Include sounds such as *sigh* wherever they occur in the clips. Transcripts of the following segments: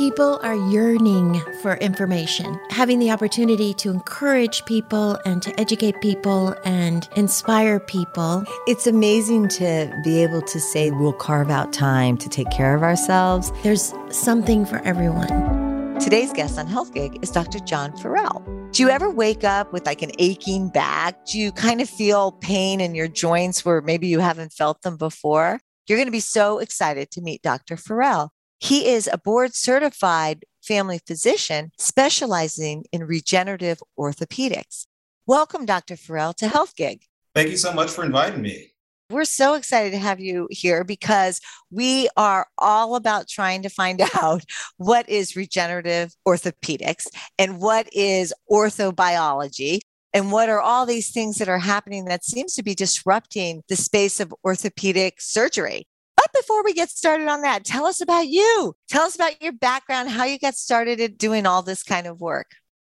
People are yearning for information. Having the opportunity to encourage people and to educate people and inspire people. It's amazing to be able to say we'll carve out time to take care of ourselves. There's something for everyone. Today's guest on Health Gig is Dr. John Ferrell. Do you ever wake up with like an aching back? Do you kind of feel pain in your joints where maybe you haven't felt them before? You're going to be so excited to meet Dr. Ferrell. He is a board certified family physician specializing in regenerative orthopedics. Welcome, Dr. Ferrell, to Health Gig. Thank you so much for inviting me. We're so excited to have you here because we are all about trying to find *laughs* out what is regenerative orthopedics and what is orthobiology and what are all these things that are happening that seems to be disrupting the space of orthopedic surgery. But before we get started on that, tell us about you. Tell us about your background, how you got started at doing all this kind of work.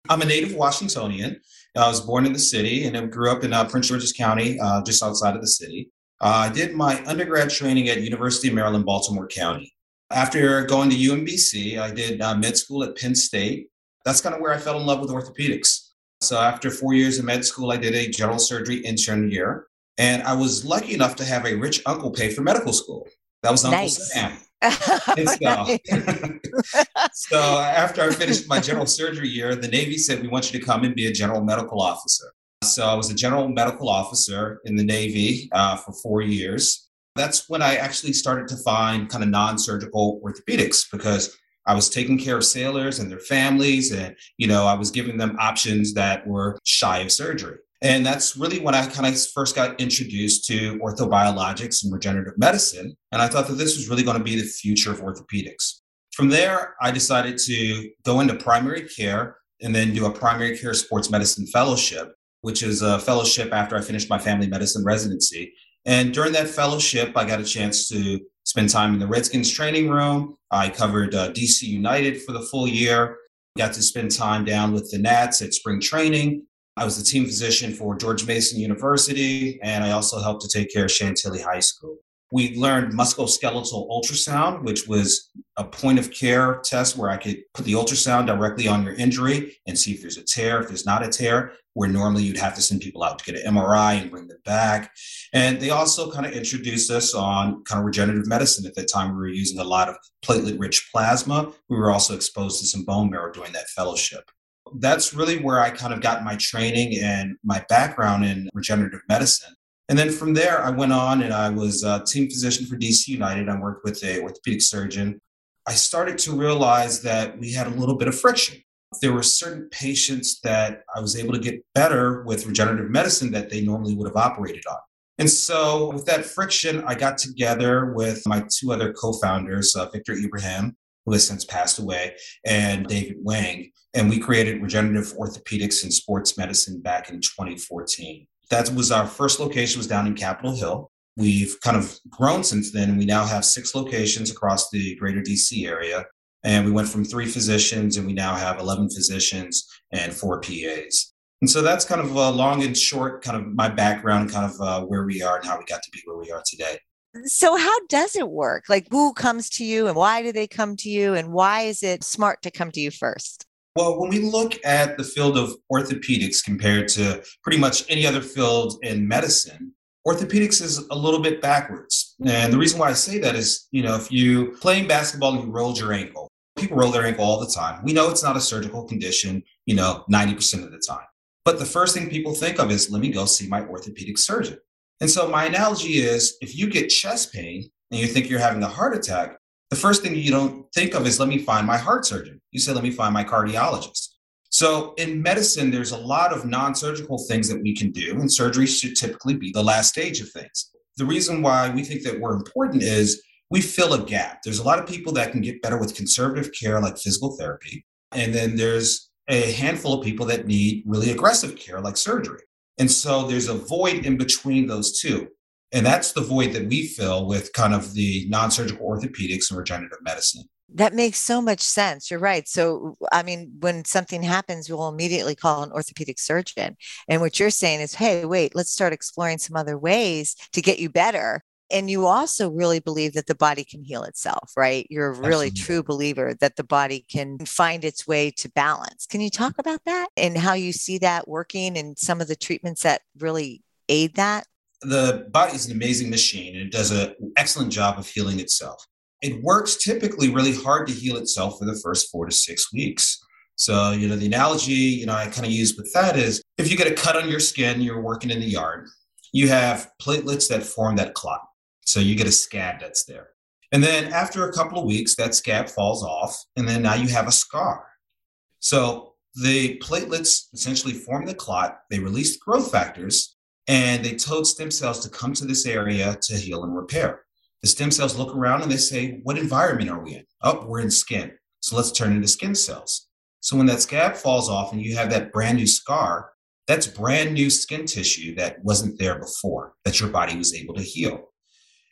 I'm a native Washingtonian. I was born in the city and I grew up in uh, Prince George's County, uh, just outside of the city. Uh, I did my undergrad training at University of Maryland, Baltimore County. After going to UMBC, I did uh, med school at Penn State. That's kind of where I fell in love with orthopedics. So after four years of med school, I did a general surgery intern year. And I was lucky enough to have a rich uncle pay for medical school. That was Uncle nice. Sam. *laughs* so, *laughs* so after I finished my general surgery year, the Navy said, We want you to come and be a general medical officer. So I was a general medical officer in the Navy uh, for four years. That's when I actually started to find kind of non surgical orthopedics because I was taking care of sailors and their families. And, you know, I was giving them options that were shy of surgery. And that's really when I kind of first got introduced to orthobiologics and regenerative medicine. And I thought that this was really going to be the future of orthopedics. From there, I decided to go into primary care and then do a primary care sports medicine fellowship, which is a fellowship after I finished my family medicine residency. And during that fellowship, I got a chance to spend time in the Redskins training room. I covered uh, DC United for the full year. Got to spend time down with the Nats at spring training I was the team physician for George Mason University, and I also helped to take care of Chantilly High School. We learned musculoskeletal ultrasound, which was a point of care test where I could put the ultrasound directly on your injury and see if there's a tear, if there's not a tear, where normally you'd have to send people out to get an MRI and bring them back. And they also kind of introduced us on kind of regenerative medicine. At that time, we were using a lot of platelet rich plasma. We were also exposed to some bone marrow during that fellowship that's really where I kind of got my training and my background in regenerative medicine. And then from there, I went on and I was a team physician for DC United. I worked with a orthopedic surgeon. I started to realize that we had a little bit of friction. There were certain patients that I was able to get better with regenerative medicine that they normally would have operated on. And so, with that friction, I got together with my two other co founders, uh, Victor Ibrahim, who has since passed away, and David Wang. And we created Regenerative Orthopedics and Sports Medicine back in 2014. That was our first location was down in Capitol Hill. We've kind of grown since then, and we now have six locations across the greater DC area. And we went from three physicians, and we now have 11 physicians and four PAs. And so that's kind of a long and short, kind of my background, kind of uh, where we are and how we got to be where we are today so how does it work? Like who comes to you and why do they come to you and why is it smart to come to you first? Well when we look at the field of orthopedics compared to pretty much any other field in medicine orthopedics is a little bit backwards. And the reason why i say that is you know if you playing basketball and you rolled your ankle. People roll their ankle all the time. We know it's not a surgical condition you know 90% of the time. But the first thing people think of is let me go see my orthopedic surgeon and so my analogy is if you get chest pain and you think you're having a heart attack, the first thing you don't think of is let me find my heart surgeon. You say, let me find my cardiologist. So in medicine, there's a lot of non surgical things that we can do, and surgery should typically be the last stage of things. The reason why we think that we're important is we fill a gap. There's a lot of people that can get better with conservative care, like physical therapy. And then there's a handful of people that need really aggressive care, like surgery. And so there's a void in between those two. And that's the void that we fill with kind of the non surgical orthopedics and regenerative medicine. That makes so much sense. You're right. So, I mean, when something happens, we'll immediately call an orthopedic surgeon. And what you're saying is, hey, wait, let's start exploring some other ways to get you better And you also really believe that the body can heal itself, right? You're a really Absolutely. true believer that the body can find its way to balance. Can you talk about that and how you see that working and some of the treatments that really aid that? The body is an amazing machine and it does an excellent job of healing itself. It works typically really hard to heal itself for the first four to six weeks. So, you know, the analogy, you know, I kind of use with that is if you get a cut on your skin, you're working in the yard, you have platelets that form that clot. So you get a scab that's there. And then after a couple of weeks, that scab falls off, and then now you have a scar. So the platelets essentially form the clot, they release growth factors, and they told stem cells to come to this area to heal and repair. The stem cells look around and they say, What environment are we in? Oh, we're in skin. So let's turn into skin cells. So when that scab falls off and you have that brand new scar, that's brand new skin tissue that wasn't there before, that your body was able to heal.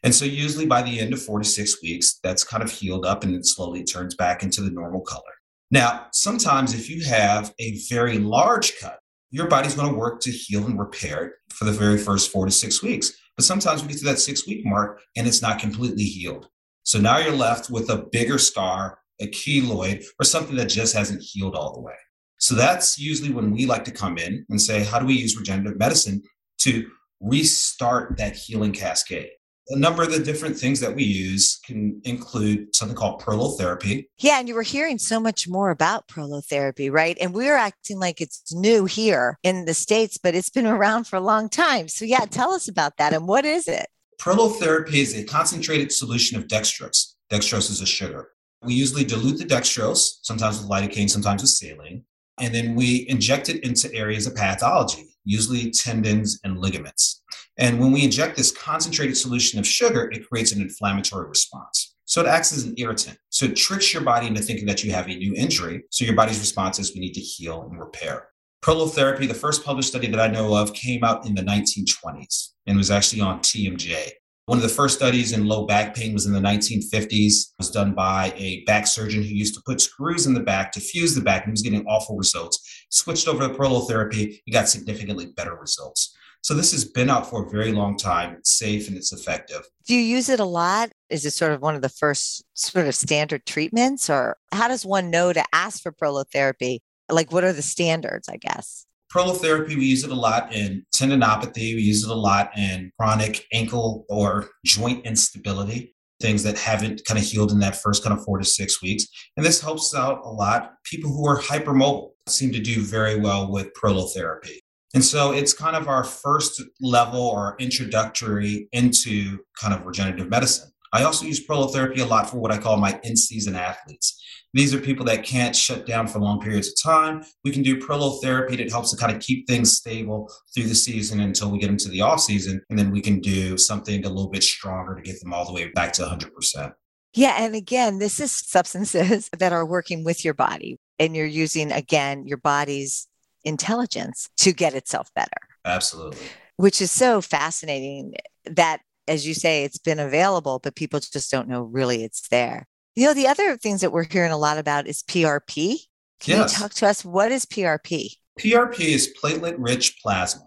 And so, usually by the end of four to six weeks, that's kind of healed up and it slowly turns back into the normal color. Now, sometimes if you have a very large cut, your body's going to work to heal and repair it for the very first four to six weeks. But sometimes we get to that six week mark and it's not completely healed. So now you're left with a bigger scar, a keloid, or something that just hasn't healed all the way. So that's usually when we like to come in and say, how do we use regenerative medicine to restart that healing cascade? A number of the different things that we use can include something called prolotherapy. Yeah, and you were hearing so much more about prolotherapy, right? And we're acting like it's new here in the States, but it's been *laughs* around for a long time. So, yeah, tell us about that. And what is it? Prolotherapy is a concentrated solution of dextrose. Dextrose is a sugar. We usually dilute the dextrose, sometimes with lidocaine, sometimes with saline, and then we inject it into areas of pathology, usually tendons and ligaments. And when we inject this concentrated solution of sugar, it creates an inflammatory response. So it acts as an irritant. So it tricks your body into thinking that you have a new injury. So your body's response is we need to heal and repair. Prolotherapy, the first published study that I know of, came out in the 1920s and was actually on TMJ. One of the first studies in low back pain was in the 1950s. It was done by a back surgeon who used to put screws in the back to fuse the back and he was getting awful results. Switched over to prolotherapy, you got significantly better results. So this has been out for a very long time. It's safe and it's effective. Do you use it a lot? Is it sort of one of the first sort of standard treatments, or how does one know to ask for prolotherapy? Like, what are the standards, I guess? Prolotherapy, we use it a lot in tendinopathy. We use it a lot in chronic ankle or joint instability, things that haven't kind of healed in that first kind of four to six weeks. And this helps out a lot. People who are hypermobile seem to do very well with prolotherapy. And so it's kind of our first level or introductory into kind of regenerative medicine. I also use prolotherapy a lot for what I call my in season athletes. These are people that can't shut down for long periods of time. We can do prolotherapy that helps to kind of keep things stable through the season until we get into the off season. And then we can do something a little bit stronger to get them all the way back to 100%. Yeah. And again, this is substances *laughs* that are working with your body, and you're using, again, your body's intelligence to get itself better. Absolutely. Which is so fascinating that, as you say, it's been available, but people just don't know really it's there. You know, the other things that we're hearing a lot about is PRP. Can yes. you talk to us? What is PRP? PRP is platelet rich plasma.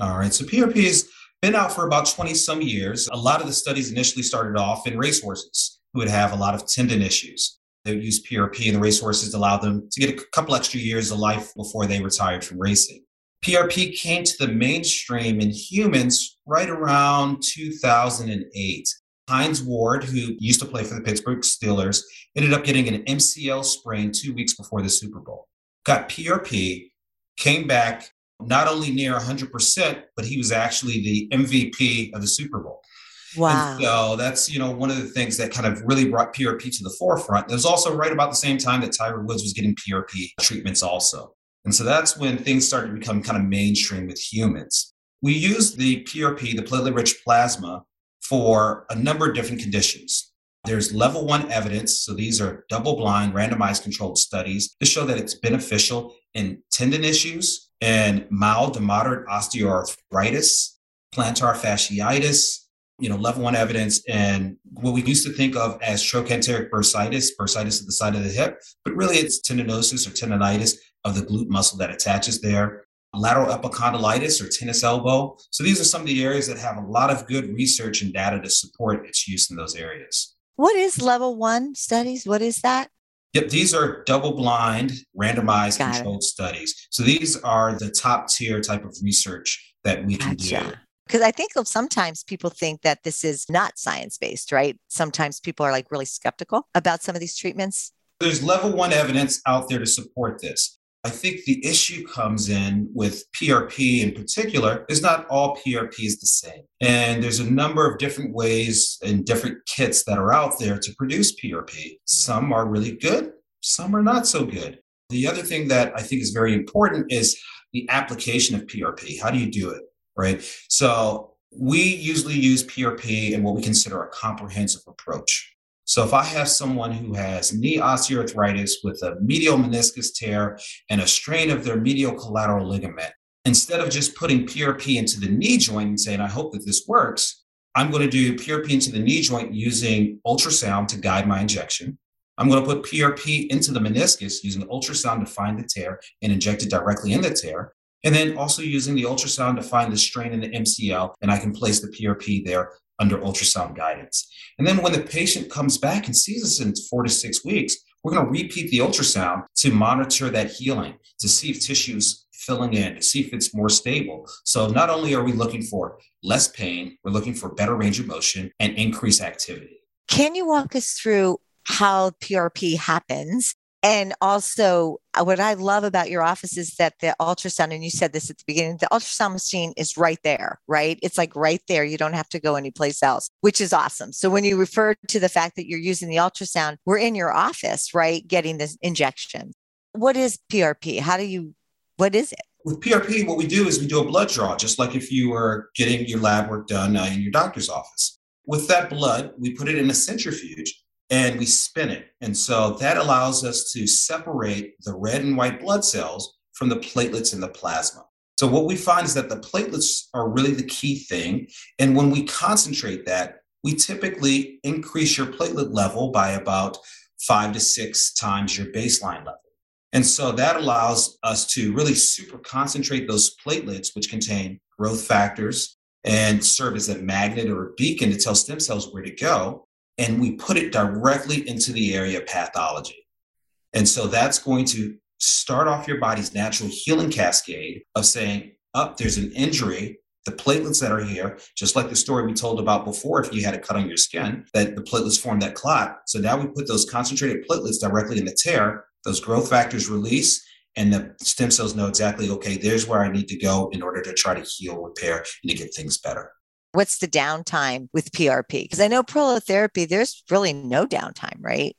All right. So PRP has been out for about 20 some years. A lot of the studies initially started off in racehorses who would have a lot of tendon issues. They would use PRP, and the racehorses allowed them to get a couple extra years of life before they retired from racing. PRP came to the mainstream in humans right around 2008. Hines Ward, who used to play for the Pittsburgh Steelers, ended up getting an MCL sprain two weeks before the Super Bowl. Got PRP, came back not only near 100%, but he was actually the MVP of the Super Bowl. Wow. And so that's, you know, one of the things that kind of really brought PRP to the forefront. It was also right about the same time that Tiger Woods was getting PRP treatments also. And so that's when things started to become kind of mainstream with humans. We use the PRP, the platelet rich plasma, for a number of different conditions. There's level one evidence. So these are double blind, randomized controlled studies to show that it's beneficial in tendon issues and mild to moderate osteoarthritis, plantar fasciitis, you know, level one evidence and what we used to think of as trochanteric bursitis, bursitis at the side of the hip, but really it's tendinosis or tendonitis of the glute muscle that attaches there. lateral epicondylitis or tennis elbow. So these are some of the areas that have a lot of good research and data to support its use in those areas. What is level one studies? What is that? Yep, these are double blind, randomized Got controlled it. studies. So these are the top tier type of research that we can gotcha. do. Because I think sometimes people think that this is not science based, right? Sometimes people are like really skeptical about some of these treatments. There's level one evidence out there to support this. I think the issue comes in with PRP in particular is not all PRP is the same. And there's a number of different ways and different kits that are out there to produce PRP. Some are really good, some are not so good. The other thing that I think is very important is the application of PRP. How do you do it? Right. So we usually use PRP in what we consider a comprehensive approach. So if I have someone who has knee osteoarthritis with a medial meniscus tear and a strain of their medial collateral ligament, instead of just putting PRP into the knee joint and saying, I hope that this works, I'm going to do PRP into the knee joint using ultrasound to guide my injection. I'm going to put PRP into the meniscus using ultrasound to find the tear and inject it directly in the tear. And then also using the ultrasound to find the strain in the MCL, and I can place the PRP there under ultrasound guidance. And then when the patient comes back and sees us in four to six weeks, we're going to repeat the ultrasound to monitor that healing, to see if tissue's filling in, to see if it's more stable. So not only are we looking for less pain, we're looking for better range of motion and increased activity. Can you walk us through how PRP happens and also, uh, what I love about your office is that the ultrasound, and you said this at the beginning, the ultrasound machine is right there, right? It's like right there. You don't have to go anyplace else, which is awesome. So, when you refer to the fact that you're using the ultrasound, we're in your office, right? Getting this injection. What is PRP? How do you, what is it? With PRP, what we do is we do a blood draw, just like if you were getting your lab work done uh, in your doctor's office. With that blood, we put it in a centrifuge and we spin it. And so that allows us to separate the red and white blood cells from the platelets in the plasma. So what we find is that the platelets are really the key thing. And when we concentrate that, we typically increase your platelet level by about five to six times your baseline level. And so that allows us to really super concentrate those platelets, which contain growth factors and serve as a magnet or a beacon to tell stem cells where to go and we put it directly into the area of pathology. And so that's going to start off your body's natural healing cascade of saying, up, oh, there's an injury. The platelets that are here, just like the story we told about before, if you had a cut on your skin, that the platelets form that clot. So now we put those concentrated platelets directly in the tear, those growth factors release, and the stem cells know exactly, okay, there's where I need to go in order to try to heal, repair, and to get things better what's the downtime with PRP? Because I know prolotherapy, there's really no downtime, right?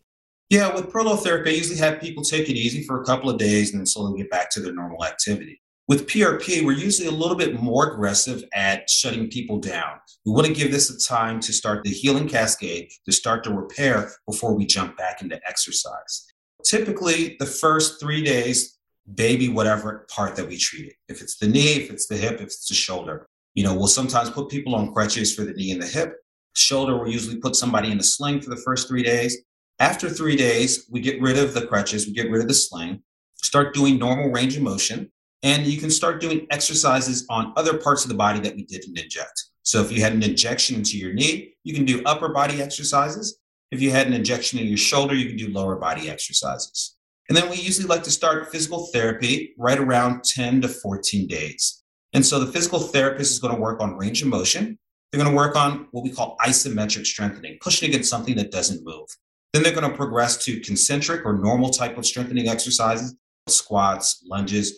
Yeah, with prolotherapy, I usually have people take it easy for a couple of days and then slowly get back to their normal activity. With PRP, we're usually a little bit more aggressive at shutting people down. We want to give this a time to start the healing cascade, to start to repair before we jump back into exercise. Typically, the first three days, baby, whatever part that we treat it. If it's the knee, if it's the hip, if it's the shoulder. You know, we'll sometimes put people on crutches for the knee and the hip. Shoulder, we'll usually put somebody in a sling for the first three days. After three days, we get rid of the crutches, we get rid of the sling, start doing normal range of motion, and you can start doing exercises on other parts of the body that we didn't inject. So if you had an injection into your knee, you can do upper body exercises. If you had an injection in your shoulder, you can do lower body exercises. And then we usually like to start physical therapy right around 10 to 14 days. And so the physical therapist is going to work on range of motion. They're going to work on what we call isometric strengthening, pushing against something that doesn't move. Then they're going to progress to concentric or normal type of strengthening exercises, squats, lunges.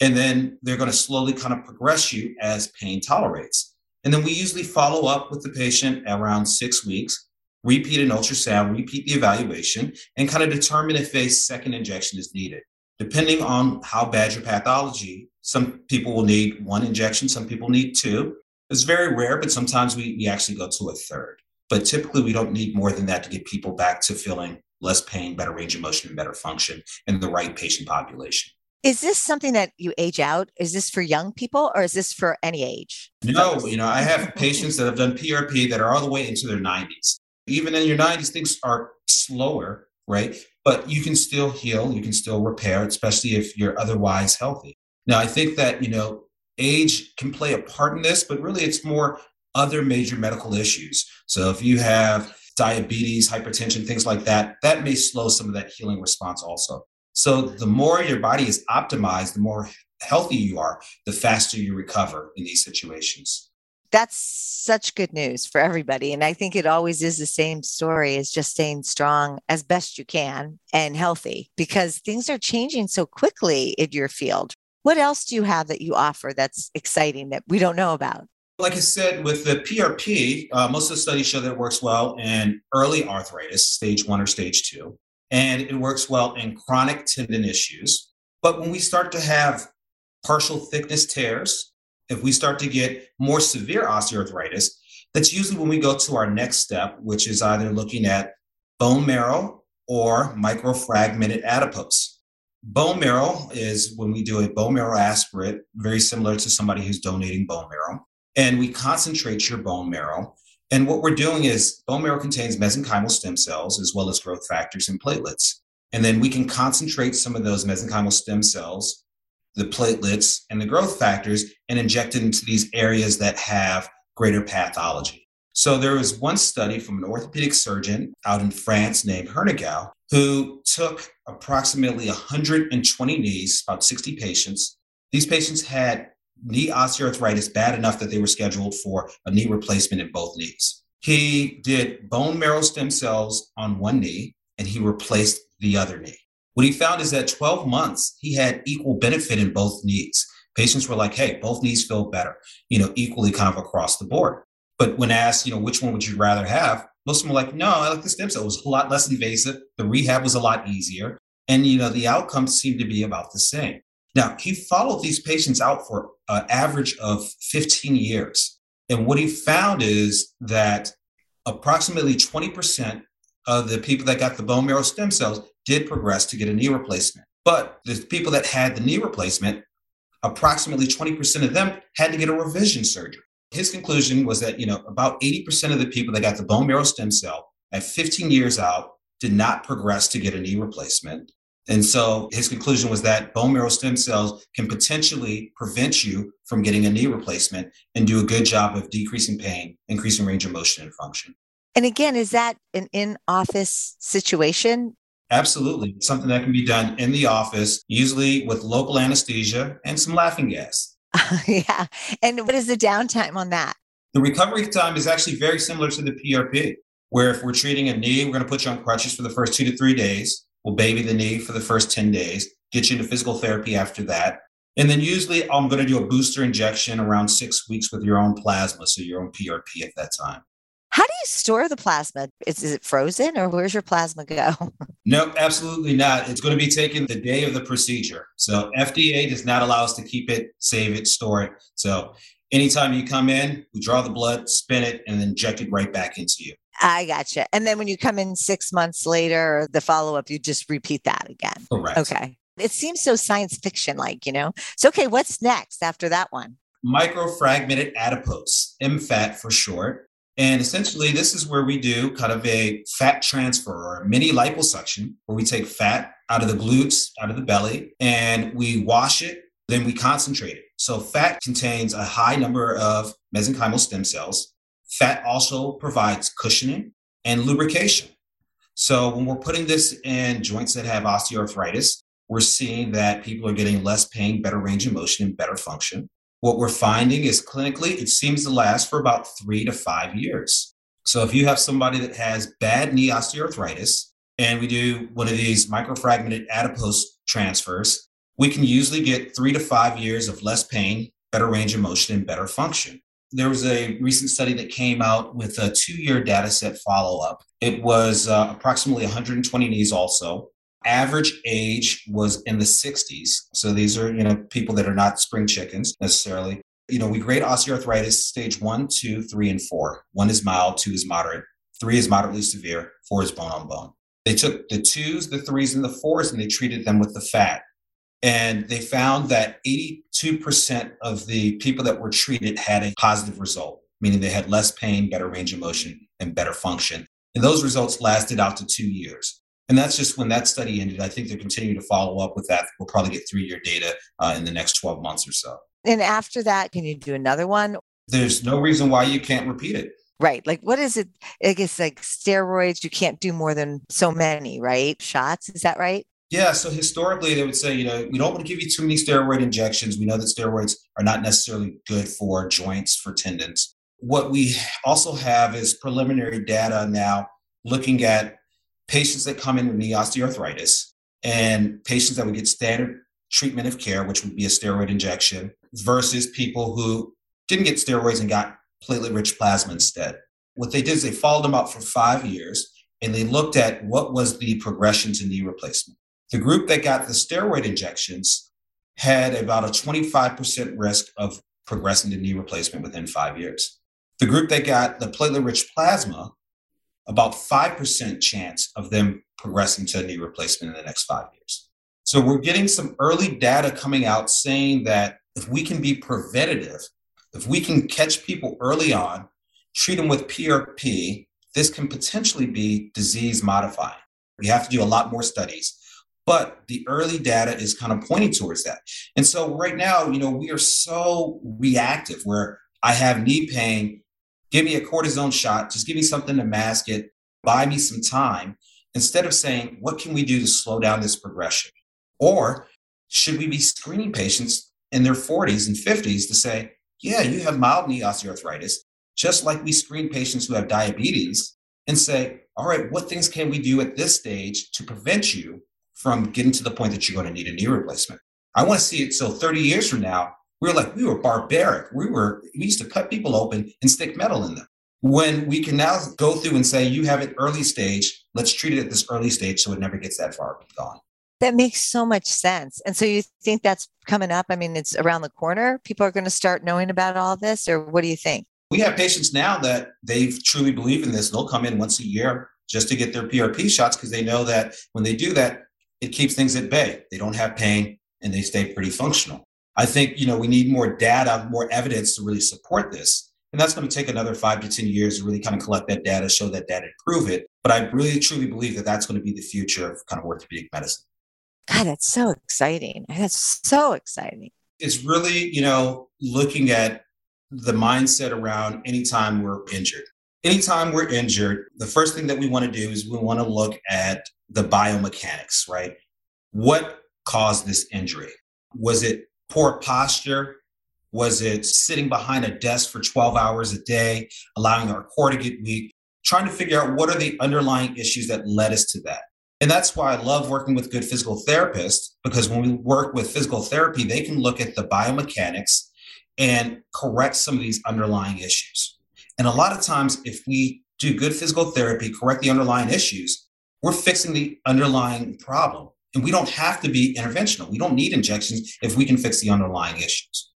And then they're going to slowly kind of progress you as pain tolerates. And then we usually follow up with the patient around six weeks, repeat an ultrasound, repeat the evaluation, and kind of determine if a second injection is needed. Depending on how bad your pathology some people will need one injection, some people need two. It's very rare, but sometimes we, we actually go to a third. But typically, we don't need more than that to get people back to feeling less pain, better range of motion, and better function in the right patient population. Is this something that you age out? Is this for young people or is this for any age? No, you know, I have patients that have done PRP that are all the way into their 90s. Even in your 90s, things are slower, right? But you can still heal, you can still repair, especially if you're otherwise healthy. Now, I think that, you know, age can play a part in this, but really it's more other major medical issues. So if you have diabetes, hypertension, things like that, that may slow some of that healing response also. So the more your body is optimized, the more healthy you are, the faster you recover in these situations. That's such good news for everybody. And I think it always is the same story is just staying strong as best you can and healthy because things are changing so quickly in your field. What else do you have that you offer that's exciting that we don't know about? Like I said, with the PRP, uh, most of the studies show that it works well in early arthritis, stage one or stage two, and it works well in chronic tendon issues. But when we start to have partial thickness tears, if we start to get more severe osteoarthritis, that's usually when we go to our next step, which is either looking at bone marrow or microfragmented adipose. Bone marrow is when we do a bone marrow aspirate, very similar to somebody who's donating bone marrow. And we concentrate your bone marrow. And what we're doing is bone marrow contains mesenchymal stem cells as well as growth factors and platelets. And then we can concentrate some of those mesenchymal stem cells the platelets and the growth factors and inject it into these areas that have greater pathology. So there was one study from an orthopedic surgeon out in France named Hernigou who took approximately 120 knees, about 60 patients. These patients had knee osteoarthritis bad enough that they were scheduled for a knee replacement in both knees. He did bone marrow stem cells on one knee and he replaced the other knee. What he found is that 12 months, he had equal benefit in both knees. Patients were like, hey, both knees feel better, you know, equally kind of across the board. But when asked, you know, which one would you rather have? Most of them were like, no, I like the stem cell. It was a lot less invasive. The rehab was a lot easier. And, you know, the outcomes seemed to be about the same. Now, he followed these patients out for an average of 15 years. And what he found is that approximately 20% of the people that got the bone marrow stem cells did progress to get a knee replacement. But the people that had the knee replacement, approximately 20% of them had to get a revision surgery. His conclusion was that, you know, about 80% of the people that got the bone marrow stem cell at 15 years out did not progress to get a knee replacement. And so his conclusion was that bone marrow stem cells can potentially prevent you from getting a knee replacement and do a good job of decreasing pain, increasing range of motion and function. And again, is that an in office situation? Absolutely. Something that can be done in the office, usually with local anesthesia and some laughing gas. *laughs* yeah. And what is the downtime on that? The recovery time is actually very similar to the PRP, where if we're treating a knee, we're going to put you on crutches for the first two to three days. We'll baby the knee for the first 10 days, get you into physical therapy after that. And then usually I'm going to do a booster injection around six weeks with your own plasma, so your own PRP at that time. How do you store the plasma? Is, is it frozen or where's your plasma go? *laughs* No, absolutely not. It's going to be taken the day of the procedure. So FDA does not allow us to keep it, save it, store it. So anytime you come in, we draw the blood, spin it, and then inject it right back into you. I gotcha. And then when you come in six months later, the follow up, you just repeat that again. Correct. Okay. It seems so science fiction like, you know? So, okay, what's next after that one? Microfragmented adipose, MFAT for short. And essentially, this is where we do kind of a fat transfer or a mini liposuction, where we take fat out of the glutes, out of the belly, and we wash it, then we concentrate it. So, fat contains a high number of mesenchymal stem cells. Fat also provides cushioning and lubrication. So, when we're putting this in joints that have osteoarthritis, we're seeing that people are getting less pain, better range of motion, and better function. What we're finding is clinically, it seems to last for about three to five years. So if you have somebody that has bad knee osteoarthritis, and we do one of these microfragmented adipose transfers, we can usually get three to five years of less pain, better range of motion, and better function. There was a recent study that came out with a two year data set follow up. It was uh, approximately 120 knees also average age was in the 60s. So these are, you know, people that are not spring chickens necessarily. You know, we grade osteoarthritis stage one, two, three, and four. One is mild, two is moderate, three is moderately severe, four is bone on bone. They took the twos, the threes, and the fours, and they treated them with the fat. And they found that 82% of the people that were treated had a positive result, meaning they had less pain, better range of motion, and better function. And those results lasted out to two years. And that's just when that study ended. I think they're continuing to follow up with that. We'll probably get three year data uh, in the next 12 months or so. And after that, can you do another one? There's no reason why you can't repeat it. Right. Like, what is it? I guess like steroids, you can't do more than so many, right? Shots. Is that right? Yeah. So historically, they would say, you know, we don't want to give you too many steroid injections. We know that steroids are not necessarily good for joints, for tendons. What we also have is preliminary data now looking at patients that come in with knee osteoarthritis and patients that would get standard treatment of care, which would be a steroid injection, versus people who didn't get steroids and got platelet rich plasma instead. What they did is they followed them up for five years and they looked at what was the progression to knee replacement. The group that got the steroid injections had about a 25% risk of progressing to knee replacement within five years. The group that got the platelet rich plasma about 5% chance of them progressing to a knee replacement in the next five years. So we're getting some early data coming out saying that if we can be preventative, if we can catch people early on, treat them with PRP, this can potentially be disease modifying. We have to do a lot more studies, but the early data is kind of pointing towards that. And so right now, you know, we are so reactive where I have knee pain give me a cortisone shot, just give me something to mask it, buy me some time, instead of saying, what can we do to slow down this progression? Or should we be screening patients in their 40s and 50s to say, yeah, you have mild knee osteoarthritis, just like we screen patients who have diabetes and say, all right, what things can we do at this stage to prevent you from getting to the point that you're going to need a knee replacement? I want to see it so 30 years from now, we were like, we were barbaric. We were, we used to cut people open and stick metal in them. When we can now go through and say, you have an early stage, let's treat it at this early stage so it never gets that far gone. That makes so much sense. And so you think that's coming up? I mean, it's around the corner. People are going to start knowing about all this, or what do you think? We have patients now that they truly believe in this. They'll come in once a year just to get their PRP shots because they know that when they do that, it keeps things at bay. They don't have pain and they stay pretty functional. I think, you know, we need more data, more evidence to really support this. And that's going to take another five to 10 years to really kind of collect that data, show that data, and prove it. But I really truly believe that that's going to be the future of kind of orthopedic medicine. God, that's so exciting. That's so exciting. It's really, you know, looking at the mindset around anytime we're injured. Anytime we're injured, the first thing that we want to do is we want to look at the biomechanics, right? What caused this injury? Was it poor posture? Was it sitting behind a desk for 12 hours a day, allowing our core to get weak? Trying to figure out what are the underlying issues that led us to that. And that's why I love working with good physical therapists because when we work with physical therapy, they can look at the biomechanics and correct some of these underlying issues. And a lot of times, if we do good physical therapy, correct the underlying issues, we're fixing the underlying problem. And we don't have to be interventional. We don't need injections if we can fix the underlying issues.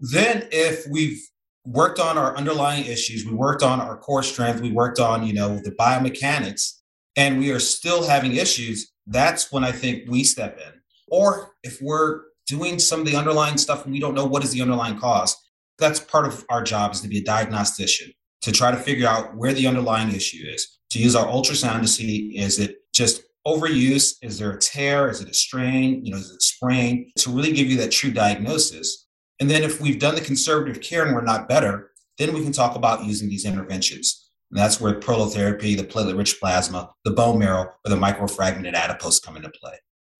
Then, if we've worked on our underlying issues, we worked on our core strength, we worked on, you know, the biomechanics, and we are still having issues, that's when I think we step in. Or if we're doing some of the underlying stuff and we don't know what is the underlying cause, that's part of our job is to be a diagnostician to try to figure out where the underlying issue is, to use our ultrasound to see is it just overuse? Is there a tear? Is it a strain? You know, is it a sprain? To really give you that true diagnosis. And then if we've done the conservative care and we're not better, then we can talk about using these interventions. And that's where prolotherapy, the platelet-rich plasma, the bone marrow, or the microfragmented adipose come into play.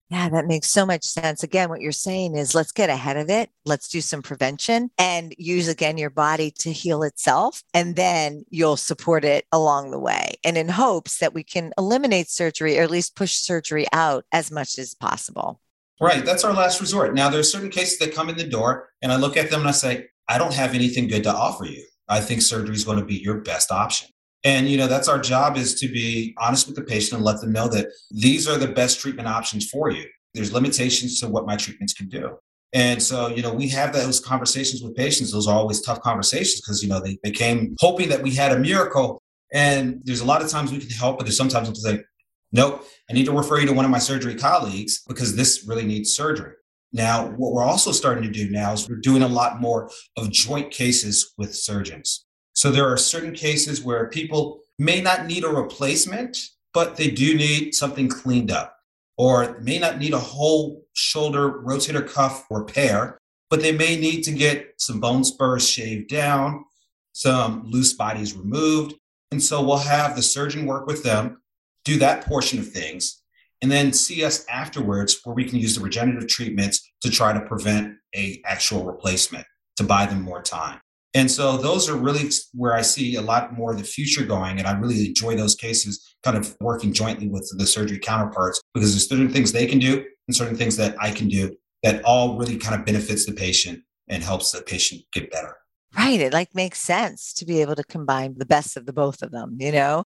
Yeah, that makes so much sense. Again, what you're saying is let's get ahead of it. Let's do some prevention and use again your body to heal itself. And then you'll support it along the way. And in hopes that we can eliminate surgery or at least push surgery out as much as possible. Right. That's our last resort. Now, there are certain cases that come in the door, and I look at them and I say, I don't have anything good to offer you. I think surgery is going to be your best option. And you know, that's our job is to be honest with the patient and let them know that these are the best treatment options for you. There's limitations to what my treatments can do. And so, you know, we have those conversations with patients. Those are always tough conversations because, you know, they, they came hoping that we had a miracle. And there's a lot of times we can help, but there's sometimes we'll say, nope, I need to refer you to one of my surgery colleagues because this really needs surgery. Now, what we're also starting to do now is we're doing a lot more of joint cases with surgeons. So there are certain cases where people may not need a replacement, but they do need something cleaned up, or may not need a whole shoulder rotator cuff repair, but they may need to get some bone spurs shaved down, some loose bodies removed. And so we'll have the surgeon work with them, do that portion of things, and then see us afterwards where we can use the regenerative treatments to try to prevent a actual replacement to buy them more time. And so those are really where I see a lot more of the future going. And I really enjoy those cases kind of working jointly with the surgery counterparts because there's certain things they can do and certain things that I can do that all really kind of benefits the patient and helps the patient get better. Right. It like makes sense to be able to combine the best of the both of them, you know?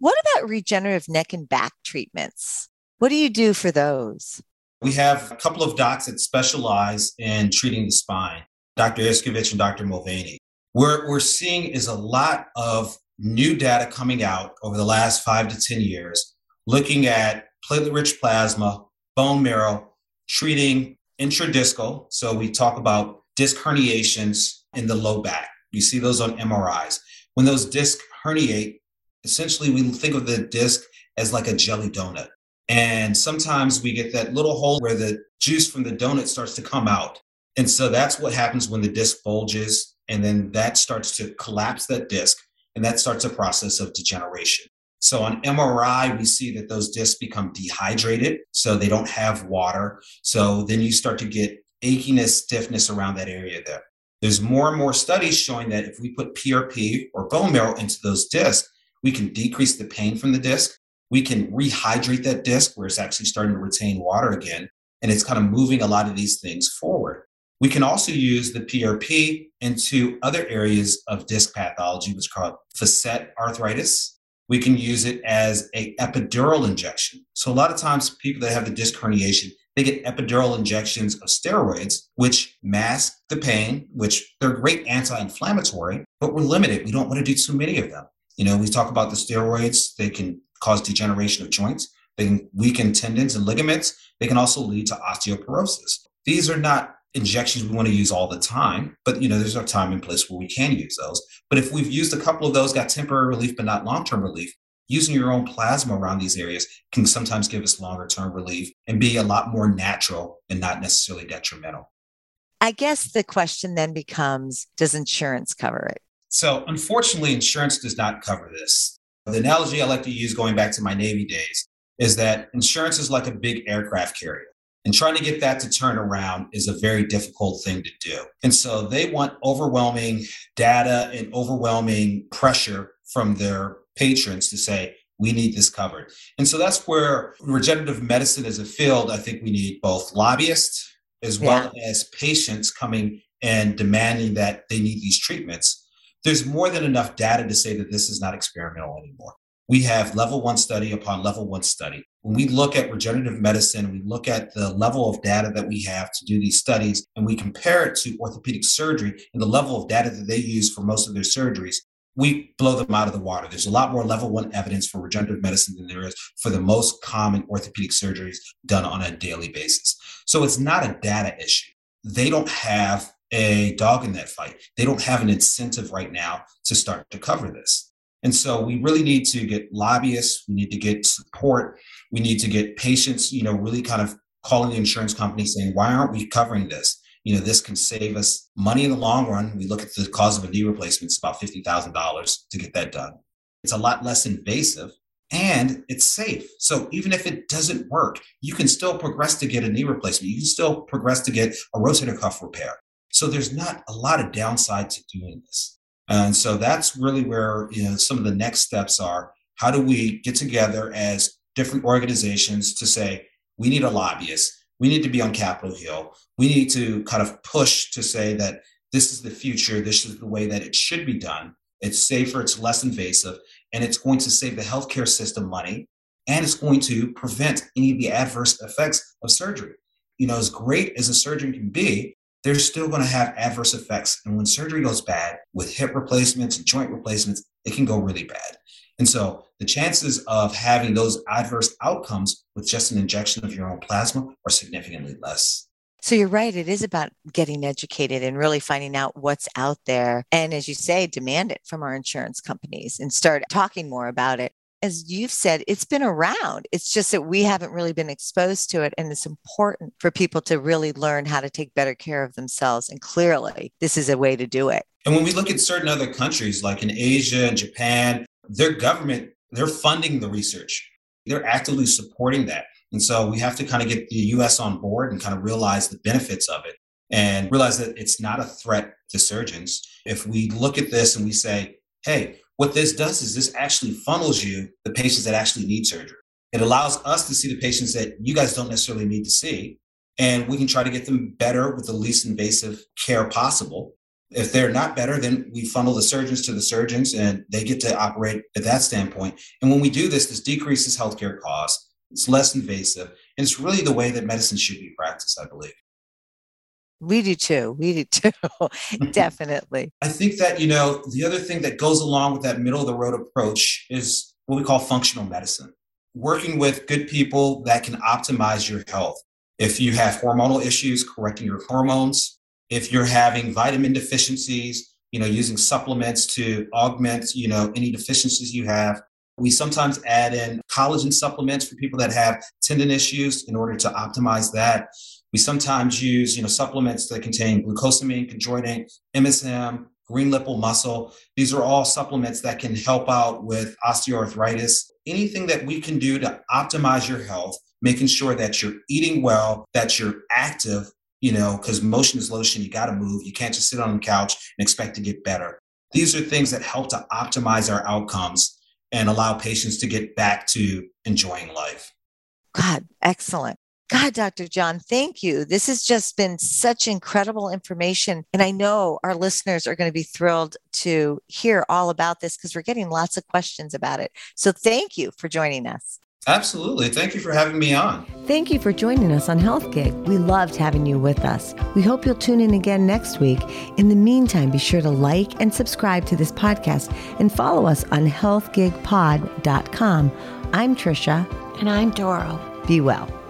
What about regenerative neck and back treatments? What do you do for those? We have a couple of docs that specialize in treating the spine, Dr. Iskovich and Dr. Mulvaney. What we're seeing is a lot of new data coming out over the last five to 10 years, looking at platelet rich plasma, bone marrow, treating intradiscal. So we talk about disc herniations in the low back. You see those on MRIs. When those discs herniate, essentially we think of the disc as like a jelly donut. And sometimes we get that little hole where the juice from the donut starts to come out. And so that's what happens when the disc bulges. And then that starts to collapse that disc. And that starts a process of degeneration. So on MRI, we see that those discs become dehydrated. So they don't have water. So then you start to get achiness, stiffness around that area there. There's more and more studies showing that if we put PRP or bone marrow into those discs, we can decrease the pain from the disc. We can rehydrate that disc where it's actually starting to retain water again. And it's kind of moving a lot of these things forward. We can also use the PRP into other areas of disc pathology, which is called facet arthritis. We can use it as a epidural injection. So a lot of times people that have the disc herniation, they get epidural injections of steroids, which mask the pain, which they're great anti inflammatory, but we're limited. We don't want to do too many of them. You know, we talk about the steroids, they can cause degeneration of joints, they can weaken tendons and ligaments, they can also lead to osteoporosis. These are not injections we want to use all the time, but you know, there's a time and place where we can use those. But if we've used a couple of those, got temporary relief, but not long term relief, using your own plasma around these areas can sometimes give us longer term relief and be a lot more natural and not necessarily detrimental. I guess the question then becomes Does insurance cover it? So, unfortunately, insurance does not cover this. The analogy I like to use going back to my Navy days is that insurance is like a big aircraft carrier. And trying to get that to turn around is a very difficult thing to do. And so they want overwhelming data and overwhelming pressure from their patrons to say, we need this covered. And so that's where regenerative medicine as a field, I think we need both lobbyists as well yeah. as patients coming and demanding that they need these treatments. There's more than enough data to say that this is not experimental anymore. We have level one study upon level one study. When we look at regenerative medicine, we look at the level of data that we have to do these studies and we compare it to orthopedic surgery and the level of data that they use for most of their surgeries we blow them out of the water. There's a lot more level one evidence for regenerative medicine than there is for the most common orthopedic surgeries done on a daily basis. So it's not a data issue. They don't have a dog in that fight. They don't have an incentive right now to start to cover this. And so we really need to get lobbyists, we need to get support, we need to get patients, you know, really kind of calling the insurance company saying, why aren't we covering this? you know, this can save us money in the long run. We look at the cost of a knee replacement, it's about $50,000 to get that done. It's a lot less invasive and it's safe. So even if it doesn't work, you can still progress to get a knee replacement. You can still progress to get a rotator cuff repair. So there's not a lot of downside to doing this. And so that's really where you know some of the next steps are. How do we get together as different organizations to say we need a lobbyist, we need to be on Capitol Hill. We need to kind of push to say that this is the future. This is the way that it should be done. It's safer, it's less invasive, and it's going to save the healthcare system money and it's going to prevent any of the adverse effects of surgery. You know, as great as a surgeon can be, they're still going to have adverse effects. And when surgery goes bad with hip replacements and joint replacements, it can go really bad. And so the chances of having those adverse outcomes with just an injection of your own plasma are significantly less. So you're right. It is about getting educated and really finding out what's out there. And as you say, demand it from our insurance companies and start talking more about it. As you've said, it's been around. It's just that we haven't really been exposed to it. And it's important for people to really learn how to take better care of themselves. And clearly, this is a way to do it. And when we look at certain other countries, like in Asia and Japan, their government, they're funding the research, they're actively supporting that. And so we have to kind of get the US on board and kind of realize the benefits of it and realize that it's not a threat to surgeons. If we look at this and we say, hey, what this does is this actually funnels you the patients that actually need surgery. It allows us to see the patients that you guys don't necessarily need to see. And we can try to get them better with the least invasive care possible. If they're not better, then we funnel the surgeons to the surgeons and they get to operate at that standpoint. And when we do this, this decreases healthcare costs. It's less invasive. And it's really the way that medicine should be practiced, I believe. We do too. We do too. *laughs* Mm-hmm. Definitely. I think that, you know, the other thing that goes along with that middle of the road approach is what we call functional medicine. Working with good people that can optimize your health. If you have hormonal issues, correcting your hormones. If you're having vitamin deficiencies, you know, using supplements to augment, you know, any deficiencies you have. We sometimes add in collagen supplements for people that have tendon issues in order to optimize that. We sometimes use, you know, supplements that contain glucosamine, chondroitin, MSM, green lipped mussel. These are all supplements that can help out with osteoarthritis. Anything that we can do to optimize your health, making sure that you're eating well, that you're active, you know, because motion is lotion, you got to move. You can't just sit on the couch and expect to get better. These are things that help to optimize our outcomes and allow patients to get back to enjoying life. God, excellent. God, Dr. John, thank you. This has just been such incredible information. And I know our listeners are going to be thrilled to hear all about this because we're getting lots of questions about it. So thank you for joining us. Absolutely. Thank you for having me on. Thank you for joining us on Health Gig. We loved having you with us. We hope you'll tune in again next week. In the meantime, be sure to like and subscribe to this podcast and follow us on healthgigpod.com. I'm Tricia. And I'm Doro. Be well.